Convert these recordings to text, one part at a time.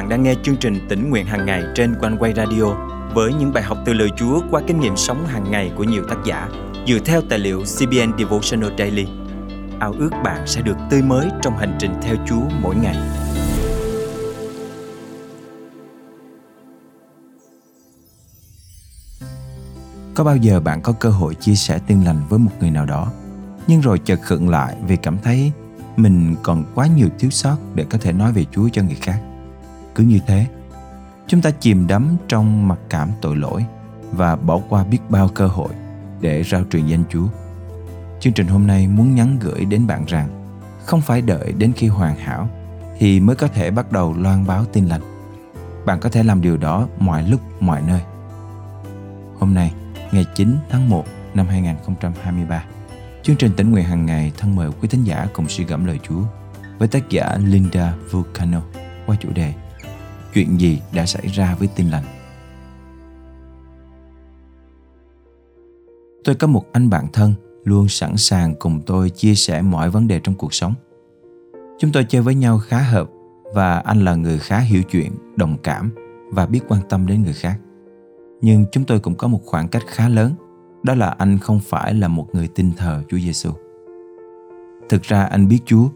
bạn đang nghe chương trình tỉnh nguyện hàng ngày trên quanh quay radio với những bài học từ lời Chúa qua kinh nghiệm sống hàng ngày của nhiều tác giả dựa theo tài liệu CBN Devotional Daily. Ao ước bạn sẽ được tươi mới trong hành trình theo Chúa mỗi ngày. Có bao giờ bạn có cơ hội chia sẻ tin lành với một người nào đó, nhưng rồi chợt khựng lại vì cảm thấy mình còn quá nhiều thiếu sót để có thể nói về Chúa cho người khác. Cứ như thế, chúng ta chìm đắm trong mặc cảm tội lỗi và bỏ qua biết bao cơ hội để rao truyền danh Chúa. Chương trình hôm nay muốn nhắn gửi đến bạn rằng không phải đợi đến khi hoàn hảo thì mới có thể bắt đầu loan báo tin lành. Bạn có thể làm điều đó mọi lúc, mọi nơi. Hôm nay, ngày 9 tháng 1 năm 2023, Chương trình tỉnh nguyện hàng ngày thân mời quý thính giả cùng suy gẫm lời Chúa với tác giả Linda Vulcano qua chủ đề Chuyện gì đã xảy ra với tin lành? Tôi có một anh bạn thân luôn sẵn sàng cùng tôi chia sẻ mọi vấn đề trong cuộc sống. Chúng tôi chơi với nhau khá hợp và anh là người khá hiểu chuyện, đồng cảm và biết quan tâm đến người khác. Nhưng chúng tôi cũng có một khoảng cách khá lớn đó là anh không phải là một người tin thờ Chúa Giêsu. Thực ra anh biết Chúa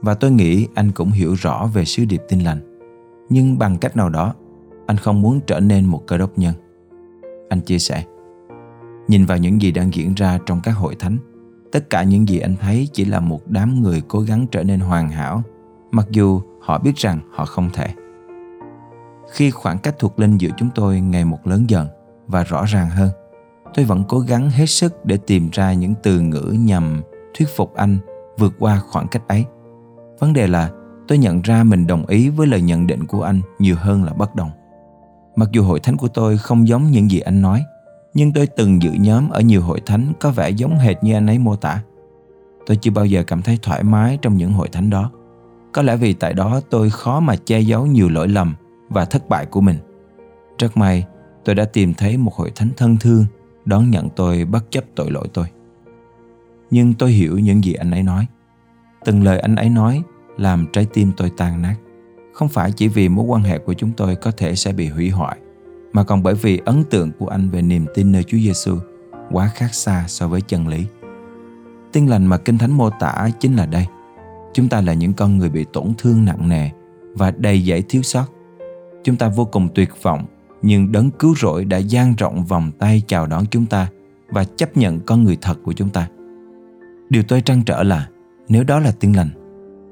và tôi nghĩ anh cũng hiểu rõ về sứ điệp tin lành. Nhưng bằng cách nào đó, anh không muốn trở nên một cơ đốc nhân. Anh chia sẻ, nhìn vào những gì đang diễn ra trong các hội thánh, tất cả những gì anh thấy chỉ là một đám người cố gắng trở nên hoàn hảo, mặc dù họ biết rằng họ không thể. Khi khoảng cách thuộc linh giữa chúng tôi ngày một lớn dần và rõ ràng hơn, tôi vẫn cố gắng hết sức để tìm ra những từ ngữ nhằm thuyết phục anh vượt qua khoảng cách ấy vấn đề là tôi nhận ra mình đồng ý với lời nhận định của anh nhiều hơn là bất đồng mặc dù hội thánh của tôi không giống những gì anh nói, nhưng tôi từng dự nhóm ở nhiều hội thánh có vẻ giống hệt như anh ấy mô tả tôi chưa bao giờ cảm thấy thoải mái trong những hội thánh đó có lẽ vì tại đó tôi khó mà che giấu nhiều lỗi lầm và thất bại của mình rất may, tôi đã tìm thấy một hội thánh thân thương đón nhận tôi bất chấp tội lỗi tôi. Nhưng tôi hiểu những gì anh ấy nói. Từng lời anh ấy nói làm trái tim tôi tan nát. Không phải chỉ vì mối quan hệ của chúng tôi có thể sẽ bị hủy hoại, mà còn bởi vì ấn tượng của anh về niềm tin nơi Chúa Giêsu quá khác xa so với chân lý. Tin lành mà Kinh Thánh mô tả chính là đây. Chúng ta là những con người bị tổn thương nặng nề và đầy dẫy thiếu sót. Chúng ta vô cùng tuyệt vọng nhưng đấng cứu rỗi đã dang rộng vòng tay chào đón chúng ta và chấp nhận con người thật của chúng ta. Điều tôi trăn trở là nếu đó là tin lành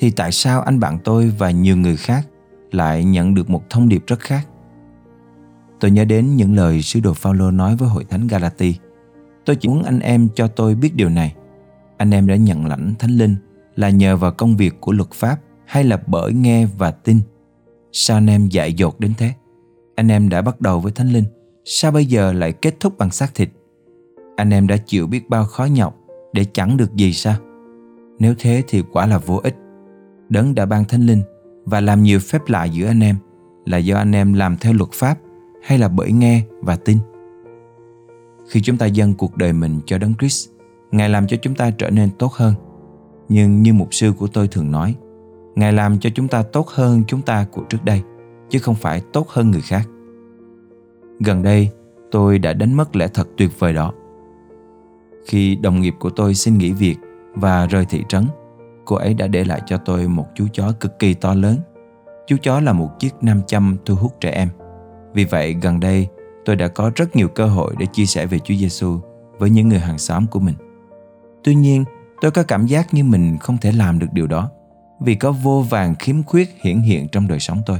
thì tại sao anh bạn tôi và nhiều người khác lại nhận được một thông điệp rất khác? Tôi nhớ đến những lời sứ đồ Phaolô nói với hội thánh Galati. Tôi chỉ muốn anh em cho tôi biết điều này. Anh em đã nhận lãnh Thánh Linh là nhờ vào công việc của luật pháp hay là bởi nghe và tin? Sao anh em dại dột đến thế? Anh em đã bắt đầu với Thánh Linh, Sao bây giờ lại kết thúc bằng xác thịt Anh em đã chịu biết bao khó nhọc Để chẳng được gì sao Nếu thế thì quả là vô ích Đấng đã ban Thánh Linh Và làm nhiều phép lạ giữa anh em Là do anh em làm theo luật pháp Hay là bởi nghe và tin. Khi chúng ta dâng cuộc đời mình cho Đấng Christ, Ngài làm cho chúng ta trở nên tốt hơn. Nhưng như mục sư của tôi thường nói, Ngài làm cho chúng ta tốt hơn chúng ta của trước đây, chứ không phải tốt hơn người khác. Gần đây, tôi đã đánh mất lẽ thật tuyệt vời đó. Khi đồng nghiệp của tôi xin nghỉ việc và rời thị trấn cô ấy đã để lại cho tôi một chú chó cực kỳ to lớn. Chú chó là một chiếc nam châm thu hút trẻ em. Vì vậy gần đây tôi đã có rất nhiều cơ hội để chia sẻ về Chúa Giêsu với những người hàng xóm của mình. Tuy nhiên, tôi có cảm giác như mình không thể làm được điều đó vì có vô vàng khiếm khuyết hiển hiện trong đời sống tôi.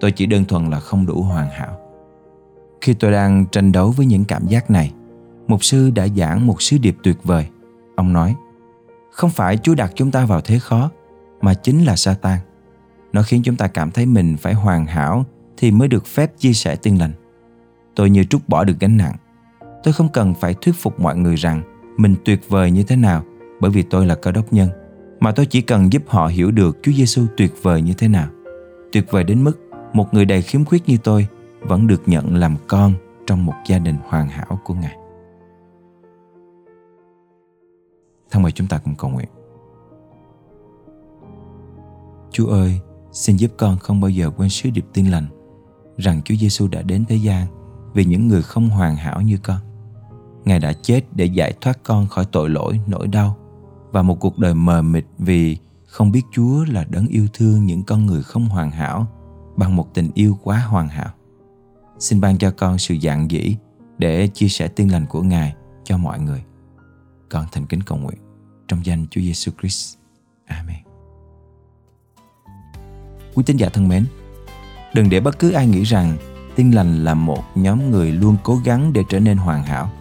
Tôi chỉ đơn thuần là không đủ hoàn hảo. Khi tôi đang tranh đấu với những cảm giác này mục sư đã giảng một sứ điệp tuyệt vời. Ông nói không phải chúa đặt chúng ta vào thế khó mà chính là Satan. Nó khiến chúng ta cảm thấy mình phải hoàn hảo thì mới được phép chia sẻ tin lành. Tôi như trút bỏ được gánh nặng. Tôi không cần phải thuyết phục mọi người rằng mình tuyệt vời như thế nào bởi vì tôi là cơ đốc nhân, mà tôi chỉ cần giúp họ hiểu được Chúa Giêsu tuyệt vời như thế nào. Tuyệt vời đến mức một người đầy khiếm khuyết như tôi vẫn được nhận làm con trong một gia đình hoàn hảo của Ngài. Thân mời chúng ta cùng cầu nguyện. Chúa ơi, Xin giúp con không bao giờ quên sứ điệp tin lành rằng Chúa Giêsu đã đến thế gian vì những người không hoàn hảo như con. Ngài đã chết để giải thoát con khỏi tội lỗi, nỗi đau và một cuộc đời mờ mịt vì không biết Chúa là đấng yêu thương những con người không hoàn hảo bằng một tình yêu quá hoàn hảo. Xin ban cho con sự dạng dĩ để chia sẻ tin lành của Ngài cho mọi người. Con thành kính cầu nguyện trong danh Chúa Giêsu Christ. Amen. Quý tín giả thân mến, đừng để bất cứ ai nghĩ rằng tin lành là một nhóm người luôn cố gắng để trở nên hoàn hảo.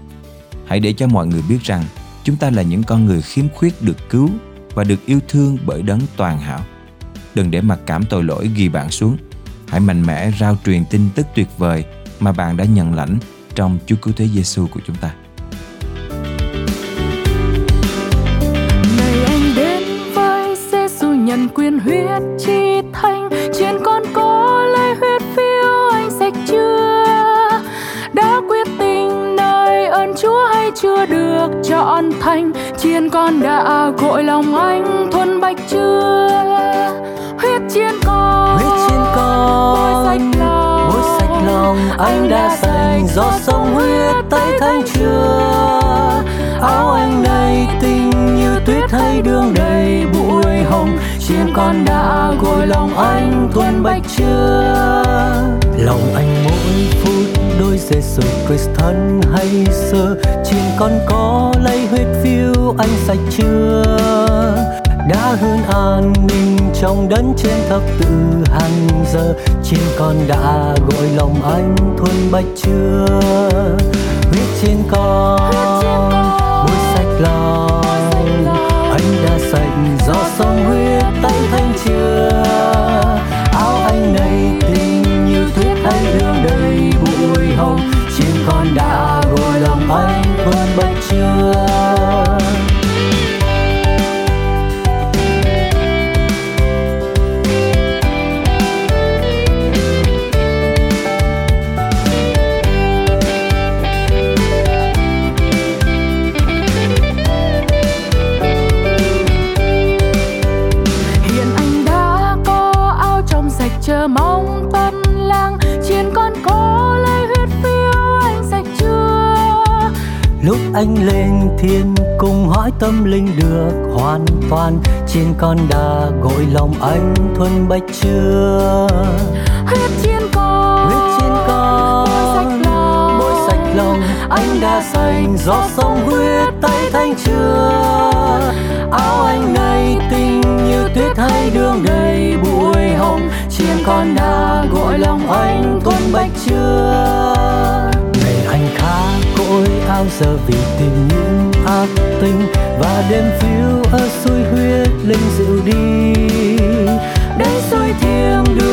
Hãy để cho mọi người biết rằng chúng ta là những con người khiếm khuyết được cứu và được yêu thương bởi đấng toàn hảo. Đừng để mặc cảm tội lỗi ghi bạn xuống. Hãy mạnh mẽ rao truyền tin tức tuyệt vời mà bạn đã nhận lãnh trong Chúa Cứu Thế Giêsu của chúng ta. Chúa hay chưa được trọn thành, chiên con đã gội lòng anh thuần bạch chưa? Huyết chiên con, huyết chiên con, bôi sạch lòng, bôi sạch lòng anh đã sành do sông huyết tay thanh chưa? Áo anh đầy tình như tuyết hay đường đầy bụi hồng, chiên con đã gội lòng anh thuần bạch chưa? Lòng anh đôi Giêsu Christ thân hay sơ, chiên con có lấy huyết phiêu anh sạch chưa? đã hơn an ninh trong đấng trên thập tự hàng giờ. Trên con đã gội lòng anh thuần bạch chưa? Huyết trên con bôi sạch lòng. anh đã sạch do sông huyết tay thanh anh lên thiên cùng hỏi tâm linh được hoàn toàn. Trên con đã gội lòng anh thuần bạch chưa? Huyết chiên con huyết chiên con bôi sạch lòng. bôi sạch lòng. Anh đã sành do sông huyết tay thanh chưa? áo anh này tình như tuyết hay đường đầy bụi hồng. chiên con đã gội lòng anh thuần bạch chưa bao giờ vì tìm những ác tình và đêm phiêu ở suối huyết linh dịu đi. Đây suối thiêng đường